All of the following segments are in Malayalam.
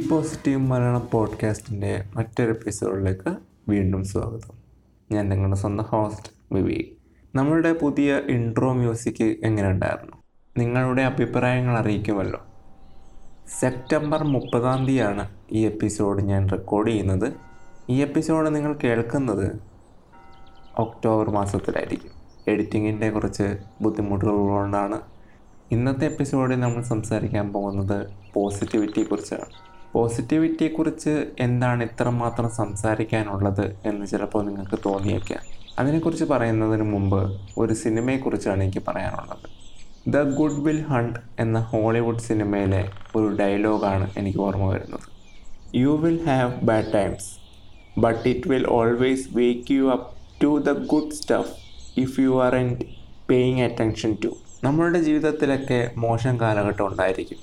പോസിറ്റീവ് മലയാളം പോഡ്കാസ്റ്റിന്റെ മറ്റൊരു എപ്പിസോഡിലേക്ക് വീണ്ടും സ്വാഗതം. ഞാൻ നിങ്ങളുടെ സ്വന്തം ഹോസ്റ്റ് വിവേക് നമ്മളുടെ പുതിയ ഇൻട്രോ മ്യൂസിക് എങ്ങനെ ഉണ്ടായിരുന്നു? നിങ്ങളുടെ അഭിപ്രായങ്ങൾ അറിയിക്കുമല്ലോ. സെപ്റ്റംബർ മുപ്പതാം തീയതിയാണ് ഈ എപ്പിസോഡ് ഞാൻ റെക്കോർഡ് ചെയ്യുന്നത്. ഈ എപ്പിസോഡ് നിങ്ങൾ കേൾക്കുന്നത് ഒക്ടോബർ മാസത്തിലായിരിക്കും. എഡിറ്റിങ്ങിന്റെ കുറച്ച് ബുദ്ധിമുട്ടുകൾ ഉള്ളതുകൊണ്ടാണ് ഇന്നത്തെ എപ്പിസോഡിൽ നമ്മൾ സംസാരിക്കാൻ പോകുന്നത് പോസിറ്റിവിറ്റിയെക്കുറിച്ചാണ് പോസിറ്റിവിറ്റിയെക്കുറിച്ച് എന്താണ് ഇത്രമാത്രം സംസാരിക്കാനുള്ളത് എന്ന് ചിലപ്പോൾ നിങ്ങൾക്ക് തോന്നിയേക്കാം. അതിനെക്കുറിച്ച് പറയുന്നതിന് മുമ്പ് ഒരു സിനിമയെക്കുറിച്ചാണ് എനിക്ക് പറയാനുള്ളത്. ദ ഗുഡ് വിൽ ഹണ്ട് എന്ന ഹോളിവുഡ് സിനിമയിലെ ഒരു ഡയലോഗാണ് എനിക്ക് ഓർമ്മ വരുന്നത്. You will have bad times but it will always wake you up to the good stuff if you are N paying attention to നമ്മളുടെ ജീവിതത്തിലൊക്കെ മോശം കാലഘട്ടം ഉണ്ടായിരിക്കും.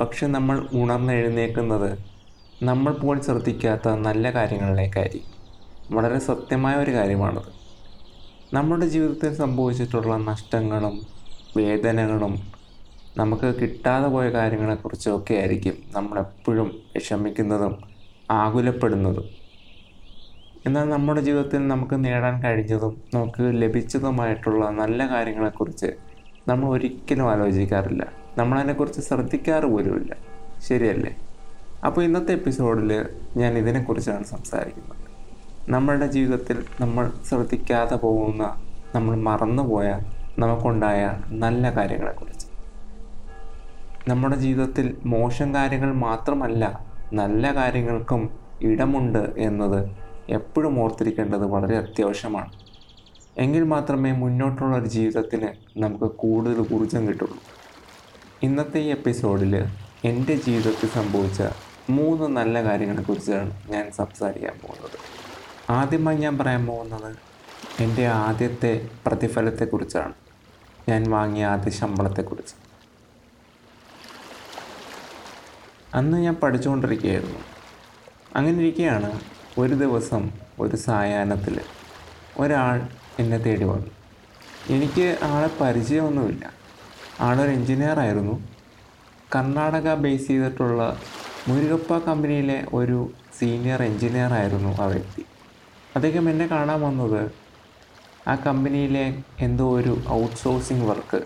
പക്ഷെ നമ്മൾ ഉണർന്നെഴുന്നേക്കുന്നത് നമ്മൾ പോലും ശ്രദ്ധിക്കാത്ത നല്ല കാര്യങ്ങളിലേക്കായിരിക്കും. വളരെ സത്യമായ ഒരു കാര്യമാണത്. നമ്മുടെ ജീവിതത്തിൽ സംഭവിച്ചിട്ടുള്ള നഷ്ടങ്ങളും വേദനകളും നമുക്ക് കിട്ടാതെ പോയ കാര്യങ്ങളെക്കുറിച്ചൊക്കെ ആയിരിക്കും നമ്മളെപ്പോഴും വിഷമിക്കുന്നതും ആകുലപ്പെടുന്നതും. എന്നാൽ നമ്മുടെ ജീവിതത്തിൽ നമുക്ക് നേടാൻ കഴിഞ്ഞതും നമുക്ക് ലഭിച്ചതുമായിട്ടുള്ള നല്ല കാര്യങ്ങളെക്കുറിച്ച് നമ്മൾ ഒരിക്കലും ആലോചിക്കാറില്ല. നമ്മളതിനെക്കുറിച്ച് ശ്രദ്ധിക്കാറ് പോലുമില്ല. ശരിയല്ലേ? അപ്പോൾ ഇന്നത്തെ എപ്പിസോഡിൽ ഞാൻ ഇതിനെക്കുറിച്ചാണ് സംസാരിക്കുന്നത്. നമ്മളുടെ ജീവിതത്തിൽ നമ്മൾ ശ്രദ്ധിക്കാതെ പോകുന്ന നമ്മൾ മറന്നുപോയ നമുക്കുണ്ടായ നല്ല കാര്യങ്ങളെക്കുറിച്ച്. നമ്മുടെ ജീവിതത്തിൽ മോശം കാര്യങ്ങൾ മാത്രമല്ല നല്ല കാര്യങ്ങൾക്കും ഇടമുണ്ട് എന്നത് എപ്പോഴും ഓർത്തിരിക്കേണ്ടത് വളരെ അത്യാവശ്യമാണ്. എങ്കിൽ മാത്രമേ മുന്നോട്ടുള്ള ഒരു ജീവിതത്തിന് നമുക്ക് കൂടുതൽ ഊർജം കിട്ടുള്ളൂ. ഇന്നത്തെ ഈ എപ്പിസോഡിൽ എന്റെ ജീവിതത്തിൽ സംഭവിച്ച മൂന്ന് നല്ല കാര്യങ്ങളെക്കുറിച്ചാണ് ഞാൻ സംസാരിക്കാൻ പോകുന്നത്. ആദ്യമായി ഞാൻ പറയാൻ പോകുന്നത് എന്റെ ആദ്യത്തെ പ്രതിഫലത്തെക്കുറിച്ചാണ് ഞാൻ വാങ്ങിയ ആദ്യ ശമ്പളത്തെക്കുറിച്ച് അന്ന് ഞാൻ പഠിച്ചുകൊണ്ടിരിക്കുകയായിരുന്നു. അങ്ങനെ ഇരിക്കുകയാണ് ഒരു ദിവസം ഒരു സായാഹ്നത്തിൽ ഒരാൾ എന്നെ തേടി വന്നു. എനിക്ക് ആളെ പരിചയമൊന്നുമില്ല. ആളൊരു എൻജിനീയർ ആയിരുന്നു. കർണാടക ബേസ് ചെയ്തിട്ടുള്ള മുരുകപ്പ കമ്പനിയിലെ ഒരു സീനിയർ എൻജിനീയർ ആയിരുന്നു ആ വ്യക്തി. അദ്ദേഹം എന്നെ കാണാൻ വന്നത് ആ കമ്പനിയിലെ എന്തോ ഒരു ഔട്ട്സോഴ്സിങ് വർക്ക്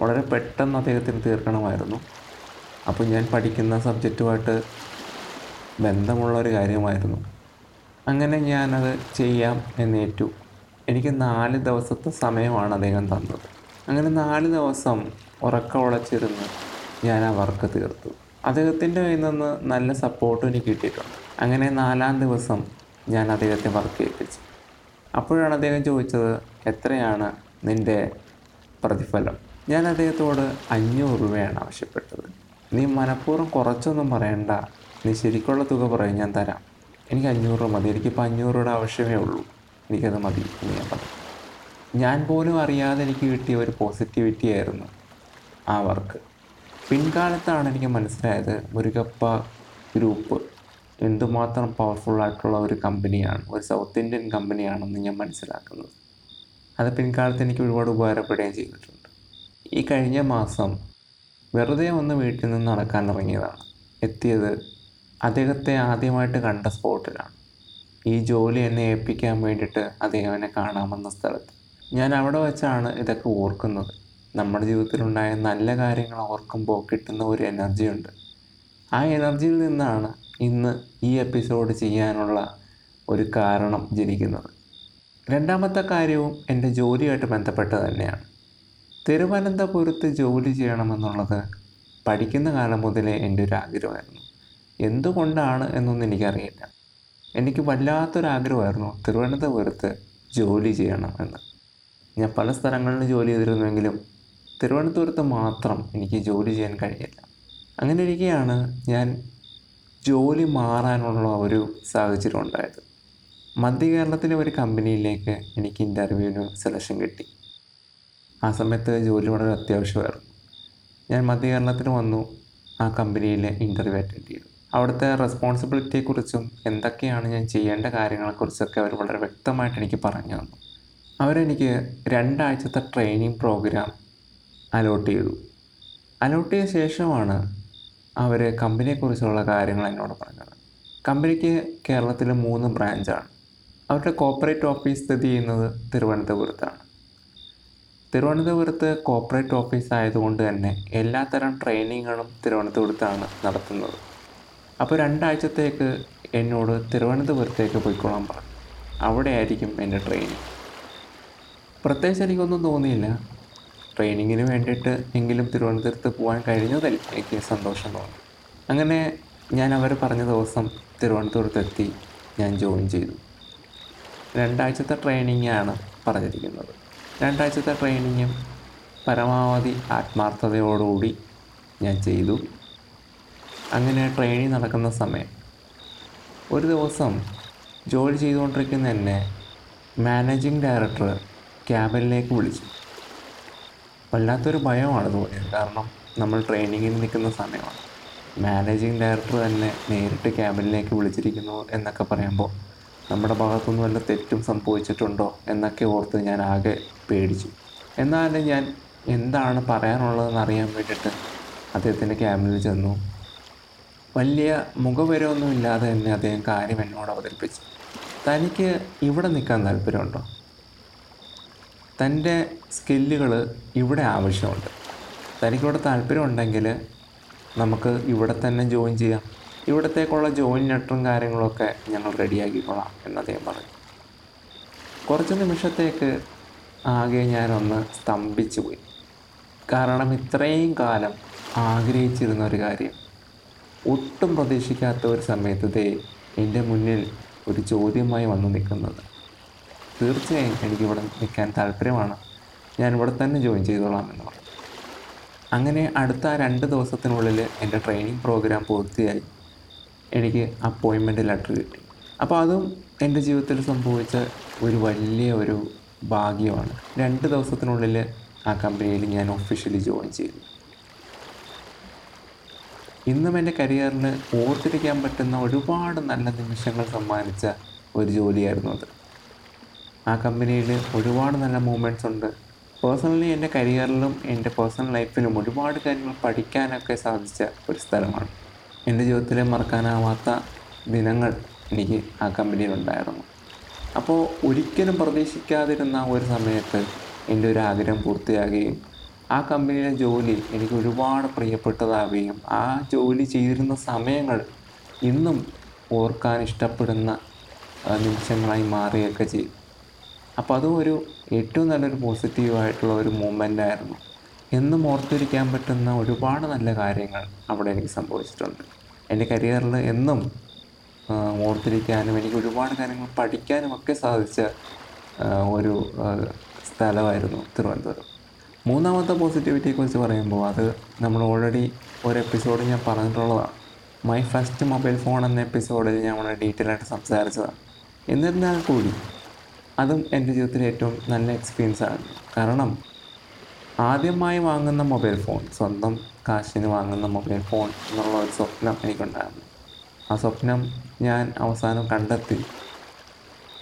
വളരെ പെട്ടെന്ന് അദ്ദേഹത്തിന് തീർക്കണമായിരുന്നു. അപ്പോൾ ഞാൻ പഠിക്കുന്ന സബ്ജക്റ്റുമായിട്ട് ബന്ധമുള്ള ഒരു കാര്യമായിരുന്നു. അങ്ങനെ ഞാനത് ചെയ്യാം എന്നേറ്റു എനിക്ക് നാല് ദിവസത്തെ സമയമാണ് അദ്ദേഹം തന്നത്. അങ്ങനെ നാല് ദിവസം ഉറക്കം ഉളച്ചിരുന്ന് ഞാൻ ആ വർക്ക് തീർത്തു. അദ്ദേഹത്തിന്റെ കയ്യിൽ നിന്ന് നല്ല സപ്പോർട്ടും എനിക്ക് കിട്ടിയിട്ടുണ്ട്. അങ്ങനെ നാലാം ദിവസം ഞാൻ അദ്ദേഹത്തെ വർക്ക് ചെയ്യിപ്പിച്ചു അപ്പോഴാണ് അദ്ദേഹം ചോദിച്ചത് എത്രയാണ് നിന്റെ പ്രതിഫലം? ഞാൻ അദ്ദേഹത്തോട് അഞ്ഞൂറ് രൂപയാണ് ആവശ്യപ്പെട്ടത്. നീ മനഃപൂർവം കുറച്ചൊന്നും പറയണ്ട. നീ ശരിക്കുള്ള തുക പറയും ഞാൻ തരാം. എനിക്ക് അഞ്ഞൂറ് മതി. എനിക്കിപ്പോൾ അഞ്ഞൂറ് രൂപയുടെ ആവശ്യമേ ഉള്ളൂ. എനിക്കത് മതി എന്ന് ഞാൻ പറഞ്ഞു. ഞാൻ പോലും അറിയാതെ എനിക്ക് കിട്ടിയ ഒരു പോസിറ്റിവിറ്റി ആയിരുന്നു ആ വർക്ക് പിൻകാലത്താണ് എനിക്ക് മനസ്സിലായത് മുരുകപ്പ ഗ്രൂപ്പ് എന്തുമാത്രം പവർഫുൾ ആയിട്ടുള്ള ഒരു കമ്പനിയാണ് ഒരു സൗത്ത് ഇന്ത്യൻ കമ്പനിയാണെന്ന് ഞാൻ മനസ്സിലാക്കുന്നത്. അത് പിൻകാലത്ത് എനിക്ക് ഒരുപാട് ഉപകാരപ്പെടുകയും ചെയ്തിട്ടുണ്ട്. ഈ കഴിഞ്ഞ മാസം വെറുതെ ഒന്ന് വീട്ടിൽ നിന്ന് നടക്കാൻ ഇറങ്ങിയതാണ്. എത്തിയത് അദ്ദേഹത്തെ ആദ്യമായിട്ട് കണ്ട സ്പോട്ടിലാണ് ഈ ജോലി എന്നെ ഏൽപ്പിക്കാൻ വേണ്ടിയിട്ട് അദ്ദേഹം എന്നെ കാണാമെന്ന സ്ഥലത്ത്. ഞാൻ അവിടെ വെച്ചാണ് ഇതൊക്കെ ഓർക്കുന്നത്. നമ്മുടെ ജീവിതത്തിലുണ്ടായ നല്ല കാര്യങ്ങൾ ഓർക്കുമ്പോൾ കിട്ടുന്ന ഒരു എനർജിയുണ്ട് ആ എനർജിയിൽ നിന്നാണ് ഇന്ന് ഈ എപ്പിസോഡ് ചെയ്യാനുള്ള ഒരു കാരണം ജനിക്കുന്നത്. രണ്ടാമത്തെ കാര്യവും എന്റെ ജോലിയായിട്ട് ബന്ധപ്പെട്ട് തന്നെയാണ്. തിരുവനന്തപുരത്ത് ജോലി ചെയ്യണമെന്നുള്ളത് പഠിക്കുന്ന കാലം മുതലേ എന്റെ ഒരു ആഗ്രഹമായിരുന്നു. എന്തുകൊണ്ടാണ് എന്നൊന്നും എനിക്കറിയില്ല. എനിക്ക് വല്ലാത്തൊരാഗ്രഹമായിരുന്നു തിരുവനന്തപുരത്ത് ജോലി ചെയ്യണം എന്ന്. ഞാൻ പല സ്ഥലങ്ങളിലും ജോലി ചെയ്തിരുന്നുവെങ്കിലും തിരുവനന്തപുരത്ത് മാത്രം എനിക്ക് ജോലി ചെയ്യാൻ കഴിയില്ല. അങ്ങനെ ഇരിക്കെയാണ് ഞാൻ ജോലി മാറാനുള്ള ഒരു സാഹചര്യം ഉണ്ടായത്. മധ്യ കേരളത്തിലെ ഒരു കമ്പനിയിലേക്ക് എനിക്ക് ഇന്റർവ്യൂവിന് സെലക്ഷൻ കിട്ടി. ആ സമയത്ത് ജോലി വളരെ അത്യാവശ്യമായിരുന്നു. ഞാൻ മധ്യ കേരളത്തിന് വന്നു ആ കമ്പനിയിലെ ഇന്റർവ്യൂ അറ്റൻഡ് ചെയ്തു. അവിടുത്തെ റെസ്പോൺസിബിലിറ്റിയെക്കുറിച്ചും എന്തൊക്കെയാണ് ഞാൻ ചെയ്യേണ്ട കാര്യങ്ങളെക്കുറിച്ചൊക്കെ അവർ വളരെ വ്യക്തമായിട്ട് എനിക്ക് പറഞ്ഞു തന്നു. അവരെനിക്ക് രണ്ടാഴ്ചത്തെ ട്രെയിനിങ് പ്രോഗ്രാം അലോട്ട് ചെയ്തു. അലോട്ട് ചെയ്ത ശേഷമാണ് അവർ കമ്പനിയെക്കുറിച്ചുള്ള കാര്യങ്ങൾ എന്നോട് പറഞ്ഞത്. കമ്പനിക്ക് കേരളത്തിൽ മൂന്ന് ബ്രാഞ്ചാണ് അവരുടെ കോപ്പറേറ്റ് ഓഫീസ് സ്ഥിതി ചെയ്യുന്നത് തിരുവനന്തപുരത്താണ്. തിരുവനന്തപുരത്ത് കോപ്പറേറ്റ് ഓഫീസ് ആയതുകൊണ്ട് തന്നെ എല്ലാത്തരം ട്രെയിനിങ്ങുകളും തിരുവനന്തപുരത്താണ് നടത്തുന്നത്. അപ്പോൾ രണ്ടാഴ്ചത്തേക്ക് എന്നോട് തിരുവനന്തപുരത്തേക്ക് പോയിക്കൊള്ളാൻ പറഞ്ഞു. അവിടെ ആയിരിക്കും എന്റെ ട്രെയിനിങ് പ്രത്യേകിച്ച് എനിക്കൊന്നും തോന്നിയില്ല. ട്രെയിനിങ്ങിന് വേണ്ടിയിട്ട് എങ്കിലും തിരുവനന്തപുരത്ത് പോകാൻ കഴിഞ്ഞതിൽ എനിക്ക് സന്തോഷം തോന്നി. അങ്ങനെ ഞാൻ അവർ പറഞ്ഞ ദിവസം തിരുവനന്തപുരത്തെത്തി ഞാൻ ജോയിൻ ചെയ്തു. രണ്ടാഴ്ചത്തെ ട്രെയിനിങ്ങാണ് പറഞ്ഞിരിക്കുന്നത്. രണ്ടാഴ്ചത്തെ ട്രെയിനിങ്ങും പരമാവധി ആത്മാർത്ഥതയോടുകൂടി ഞാൻ ചെയ്തു. അങ്ങനെ ട്രെയിനിങ് നടക്കുന്ന സമയം. ഒരു ദിവസം ജോലി ചെയ്തുകൊണ്ടിരിക്കുന്ന എന്നെ മാനേജിംഗ് ഡയറക്ടർ ക്യാബിനിലേക്ക് വിളിച്ചു. വല്ലാത്തൊരു ഭയമാണ് തോന്നിയത്. കാരണം നമ്മൾ ട്രെയിനിങ്ങിൽ നിൽക്കുന്ന സമയമാണ്. മാനേജിങ് ഡയറക്ടർ തന്നെ നേരിട്ട് ക്യാബിനിലേക്ക് വിളിച്ചിരിക്കുന്നു എന്നൊക്കെ പറയുമ്പോൾ നമ്മുടെ ഭാഗത്തുനിന്ന് വല്ല തെറ്റും സംഭവിച്ചിട്ടുണ്ടോ എന്നൊക്കെ ഓർത്ത് ഞാൻ ആകെ പേടിച്ചു. എന്നാലും ഞാൻ എന്താണ് പറയാനുള്ളതെന്ന് അറിയാൻ വേണ്ടിയിട്ട് അദ്ദേഹത്തിന്റെ ക്യാബിനിൽ ചെന്നു. വലിയ മുഖവരമൊന്നും ഇല്ലാതെ തന്നെ അദ്ദേഹം കാര്യം എന്നോട് അവതരിപ്പിച്ചു. തനിക്ക് ഇവിടെ നിൽക്കാൻ താല്പര്യമുണ്ടോ? തന്റെ സ്കില്ലുകൾ ഇവിടെ ആവശ്യമുണ്ട്. തനിക്കിവിടെ താല്പര്യമുണ്ടെങ്കിൽ നമുക്ക് ഇവിടെ തന്നെ ജോയിൻ ചെയ്യാം. ഇവിടത്തേക്കുള്ള ജോയിൻ ലെറ്ററും കാര്യങ്ങളൊക്കെ ഞങ്ങൾ റെഡിയാക്കിക്കൊള്ളാം എന്ന് അദ്ദേഹം പറഞ്ഞു. കുറച്ച് നിമിഷത്തേക്ക് ആകെ ഞാനൊന്ന് സ്തംഭിച്ചു പോയി. കാരണം ഇത്രയും കാലം ആഗ്രഹിച്ചിരുന്ന ഒരു കാര്യം. ഒട്ടും പ്രതീക്ഷിക്കാത്ത ഒരു സമയത്ത് ദേ എന്റെ മുന്നിൽ ഒരു ചോദ്യമായി വന്നു നിൽക്കുന്നത്. തീർച്ചയായും എനിക്കിവിടെ നിൽക്കാൻ താല്പര്യമാണ് ഞാൻ ഇവിടെ തന്നെ ജോയിൻ ചെയ്തോളാം എന്ന് പറഞ്ഞു. അങ്ങനെ അടുത്ത രണ്ട് ദിവസത്തിനുള്ളിൽ എന്റെ ട്രെയിനിങ് പ്രോഗ്രാം പൂർത്തിയായി. എനിക്ക് അപ്പോയിൻമെന്റ് ലെറ്റർ കിട്ടി. അപ്പോൾ അതും എന്റെ ജീവിതത്തിൽ സംഭവിച്ച ഒരു വലിയ ഒരു ഭാഗ്യമാണ്. രണ്ട് ദിവസത്തിനുള്ളിൽ ആ കമ്പനിയിൽ ഞാൻ ഒഫീഷ്യലി ജോയിൻ ചെയ്തു. ഇന്നും എന്റെ കരിയറിൽ ഓർത്തിരിക്കാൻ പറ്റുന്ന ഒരുപാട് നല്ല നിമിഷങ്ങൾ സമ്മാനിച്ച ഒരു ജോലിയായിരുന്നു അത്. ആ കമ്പനിയിൽ ഒരുപാട് നല്ല മൂമെന്റ്സ് ഉണ്ട്. പേഴ്സണലി എന്റെ കരിയറിലും എന്റെ പേഴ്സണൽ ലൈഫിലും ഒരുപാട് കാര്യങ്ങൾ പഠിക്കാനൊക്കെ സാധിച്ച ഒരു സ്ഥലമാണ്. എന്റെ ജീവിതത്തിലെ മറക്കാനാവാത്ത ദിനങ്ങൾ എനിക്ക് ആ കമ്പനിയിൽ ഉണ്ടായിരുന്നു. അപ്പോൾ ഒരിക്കലും പ്രതീക്ഷിക്കാതിരുന്ന ഒരു സമയത്ത് എന്റെ ഒരു ആഗ്രഹം പൂർത്തിയാകുകയും ആ കമ്പനിയിലെ ജോലി എനിക്ക് ഒരുപാട് പ്രിയപ്പെട്ടതാവുകയും ആ ജോലി ചെയ്തിരുന്ന സമയങ്ങൾ ഇന്നും ഓർക്കാൻ ഇഷ്ടപ്പെടുന്ന നിമിഷങ്ങളായി മാറുകയൊക്കെ ചെയ്തു അപ്പോൾ അതും ഒരു ഏറ്റവും നല്ലൊരു പോസിറ്റീവായിട്ടുള്ള ഒരു മൂമെന്റ് ആയിരുന്നു. എന്നും ഓർത്തിരിക്കാൻ പറ്റുന്ന ഒരുപാട് നല്ല കാര്യങ്ങൾ അവിടെ എനിക്ക് സംഭവിച്ചിട്ടുണ്ട്. എന്റെ കരിയറിൽ എന്നും ഓർത്തിരിക്കാനും എനിക്ക് ഒരുപാട് കാര്യങ്ങൾ പഠിക്കാനും ഒക്കെ സാധിച്ച ഒരു സ്ഥലമായിരുന്നു തിരുവനന്തപുരം. മൂന്നാമത്തെ പോസിറ്റിവിറ്റിയെക്കുറിച്ച് പറയുമ്പോൾ അത് നമ്മൾ ഓൾറെഡി ഒരു എപ്പിസോഡ് ഞാൻ പറഞ്ഞിട്ടുള്ളതാണ്. മൈ ഫസ്റ്റ് മൊബൈൽ ഫോൺ എന്ന എപ്പിസോഡിൽ ഞാൻ വളരെ ഡീറ്റെയിൽ ആയിട്ട് സംസാരിച്ചതാണ്. എന്നിരുന്നാൽ കൂടി അതും എന്റെ ജീവിതത്തിലെ ഏറ്റവും നല്ല എക്സ്പീരിയൻസ് ആണ്. കാരണം ആദ്യമായി വാങ്ങുന്ന മൊബൈൽ ഫോൺ സ്വന്തം കാശിന് വാങ്ങുന്ന മൊബൈൽ ഫോൺ എന്നുള്ള ഒരു സ്വപ്നം എനിക്കുണ്ടായിരുന്നു. ആ സ്വപ്നം ഞാൻ അവസാനം കണ്ടെത്തി.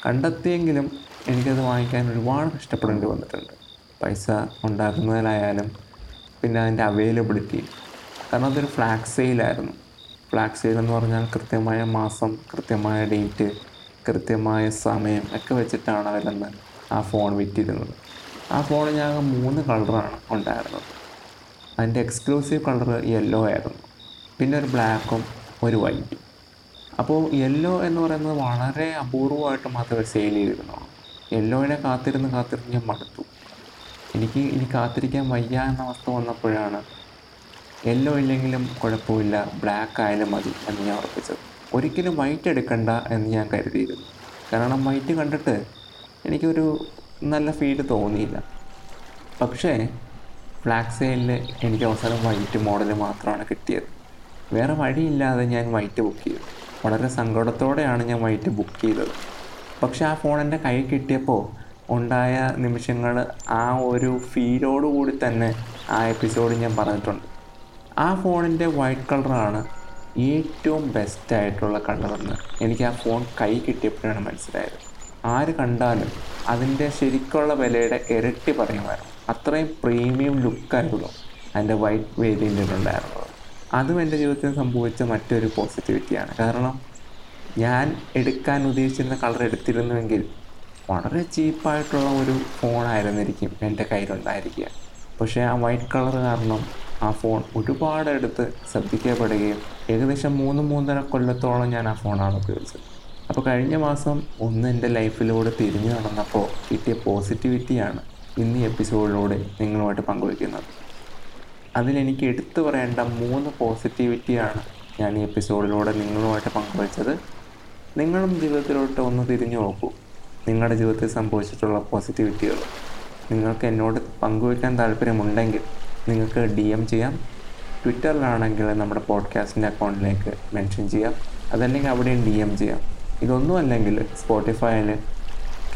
കണ്ടെത്തിയെങ്കിലും എനിക്കത് വാങ്ങിക്കാൻ ഒരുപാട് കഷ്ടപ്പെടേണ്ടി വന്നിട്ടുണ്ട്. പൈസ ഉണ്ടാക്കുന്നതിലായാലും പിന്നെ അതിന്റെ അവൈലബിലിറ്റി കാരണം അതൊരു ഫ്ലാഗ് സെയിലായിരുന്നു ഫ്ലാഗ് സെയിൽ എന്ന് പറഞ്ഞാൽ കൃത്യമായ മാസം കൃത്യമായ ഡേറ്റ് കൃത്യമായ സമയം ഒക്കെ വെച്ചിട്ടാണ് അവരന്ന് ആ ഫോൺ വിറ്റിരുന്നത്. ആ ഫോൺ ഞാൻ മൂന്ന് കളറാണ് ഉണ്ടായിരുന്നത്. അതിന്റെ എക്സ്ക്ലൂസീവ് കളർ യെല്ലോ ആയിരുന്നു. പിന്നെ ഒരു ബ്ലാക്കും ഒരു വൈറ്റും അപ്പോൾ യെല്ലോ എന്ന് പറയുന്നത് വളരെ അപൂർവമായിട്ട് മാത്രമേ സെയിൽ ചെയ്തിരുന്നുള്ളൂ. യെല്ലോയിനെ കാത്തിരുന്ന് കാത്തിരുന്ന് ഞാൻ മടുത്തു. എനിക്ക് ഇനി കാത്തിരിക്കാൻ വയ്യ എന്ന അവസ്ഥ വന്നപ്പോഴാണ് യെല്ലോ ഇല്ലെങ്കിലും കുഴപ്പമില്ല ബ്ലാക്ക് ആയാലും മതി എന്ന് ഞാൻ ഉറപ്പിച്ചത്. ഒരിക്കലും വൈറ്റ് എടുക്കണ്ട എന്ന് ഞാൻ കരുതിയിരുന്നു. കാരണം വൈറ്റ് കണ്ടിട്ട് എനിക്കൊരു നല്ല ഫീൽ തോന്നിയില്ല. പക്ഷേ ഫ്ലാഗ് സെയിലിൽ എനിക്ക് അവസാനം വൈറ്റ് മോഡൽ മാത്രമാണ് കിട്ടിയത്. വേറെ വഴിയില്ലാതെ ഞാൻ വൈറ്റ് ബുക്ക് ചെയ്തു. വളരെ സങ്കടത്തോടെയാണ് ഞാൻ വൈറ്റ് ബുക്ക് ചെയ്തത്. പക്ഷേ ആ ഫോൺ എന്റെ കൈ കിട്ടിയപ്പോൾ ഉണ്ടായ നിമിഷങ്ങൾ ആ ഒരു ഫീലോടുകൂടി തന്നെ ആ എപ്പിസോഡ് ഞാൻ പറഞ്ഞിട്ടുണ്ട്. ആ ഫോണിന്റെ വൈറ്റ് കളറാണ് ഏറ്റവും ബെസ്റ്റ് ആയിട്ടുള്ള കളറെന്ന് എനിക്ക് ആ ഫോൺ കൈ കിട്ടിയപ്പോഴാണ് മനസ്സിലായത്. ആര് കണ്ടാലും അതിന്റെ ശരിക്കുള്ള വിലയുടെ ഇരട്ടി പറയുമായിരുന്നു. അത്രയും പ്രീമിയം ലുക്കായിരുന്നു അതിന്റെ വൈറ്റ് വേരിയന്റിലുണ്ടായിരുന്നത് അതും എന്റെ ജീവിതത്തിൽ സംഭവിച്ച മറ്റൊരു പോസിറ്റിവിറ്റിയാണ് കാരണം ഞാൻ എടുക്കാൻ ഉദ്ദേശിച്ചിരുന്ന കളർ എടുത്തിരുന്നുവെങ്കിൽ വളരെ ചീപ്പായിട്ടുള്ള ഒരു ഫോണായിരുന്നിരിക്കും എന്റെ കയ്യിലുണ്ടായിരിക്കുക. പക്ഷേ ആ വൈറ്റ് കളർ കാരണം ആ ഫോൺ ഒരുപാട് എടുത്ത് ശ്രദ്ധിക്കപ്പെടുകയും ഏകദേശം മൂന്ന് മൂന്നര കൊല്ലത്തോളം ഞാൻ ആ ഫോണാണ് ഉപയോഗിച്ചത്. അപ്പോൾ കഴിഞ്ഞ മാസം ഒന്ന് എന്റെ ലൈഫിലൂടെ തിരിഞ്ഞു നടന്നപ്പോൾ കിട്ടിയ പോസിറ്റിവിറ്റിയാണ് ഇന്ന് ഈ എപ്പിസോഡിലൂടെ നിങ്ങളുമായിട്ട് പങ്കുവയ്ക്കുന്നത്. അതിലെനിക്ക് എടുത്തു പറയേണ്ട മൂന്ന് പോസിറ്റിവിറ്റിയാണ് ഞാൻ ഈ എപ്പിസോഡിലൂടെ നിങ്ങളുമായിട്ട് പങ്കുവച്ചത്. നിങ്ങളും ജീവിതത്തിലോട്ട് ഒന്ന് തിരിഞ്ഞു നോക്കൂ. നിങ്ങളുടെ ജീവിതത്തിൽ സംഭവിച്ചിട്ടുള്ള പോസിറ്റിവിറ്റികൾ. നിങ്ങൾക്ക് എന്നോട് പങ്കുവയ്ക്കാൻ താല്പര്യമുണ്ടെങ്കിൽ നിങ്ങൾക്ക് ഡി എം ചെയ്യാം. ട്വിറ്ററിലാണെങ്കിൽ നമ്മുടെ പോഡ്കാസ്റ്റിന്റെ അക്കൗണ്ടിലേക്ക് മെൻഷൻ ചെയ്യാം. അതല്ലെങ്കിൽ അവിടെയും ഡി എം ചെയ്യാം. ഇതൊന്നും അല്ലെങ്കിൽ സ്പോട്ടിഫൈയിൽ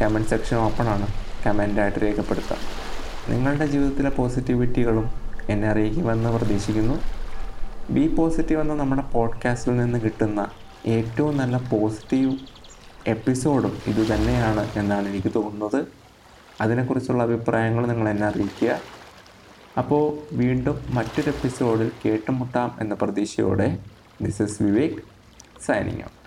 കമന്റ് സെക്ഷൻ ഓപ്പൺ ആണ്. കമന്റായിട്ട് രേഖപ്പെടുത്താം. നിങ്ങളുടെ ജീവിതത്തിലെ പോസിറ്റിവിറ്റികളും എന്നെ അറിയിക്കുമെന്ന് പ്രതീക്ഷിക്കുന്നു. ബി പോസിറ്റീവ് എന്ന നമ്മുടെ പോഡ്കാസ്റ്റിൽ നിന്ന് കിട്ടുന്ന ഏറ്റവും നല്ല പോസിറ്റീവ് എപ്പിസോഡും ഇതുതന്നെയാണ് എന്നാണ് എനിക്ക് തോന്നുന്നത്. അതിനെക്കുറിച്ചുള്ള അഭിപ്രായങ്ങൾ നിങ്ങൾ എന്നെ അറിയിക്കുക. അപ്പോൾ വീണ്ടും മറ്റൊരു എപ്പിസോഡിൽ കേട്ടുമുട്ടാം എന്ന പ്രതീക്ഷയോടെ. This is Vivek signing out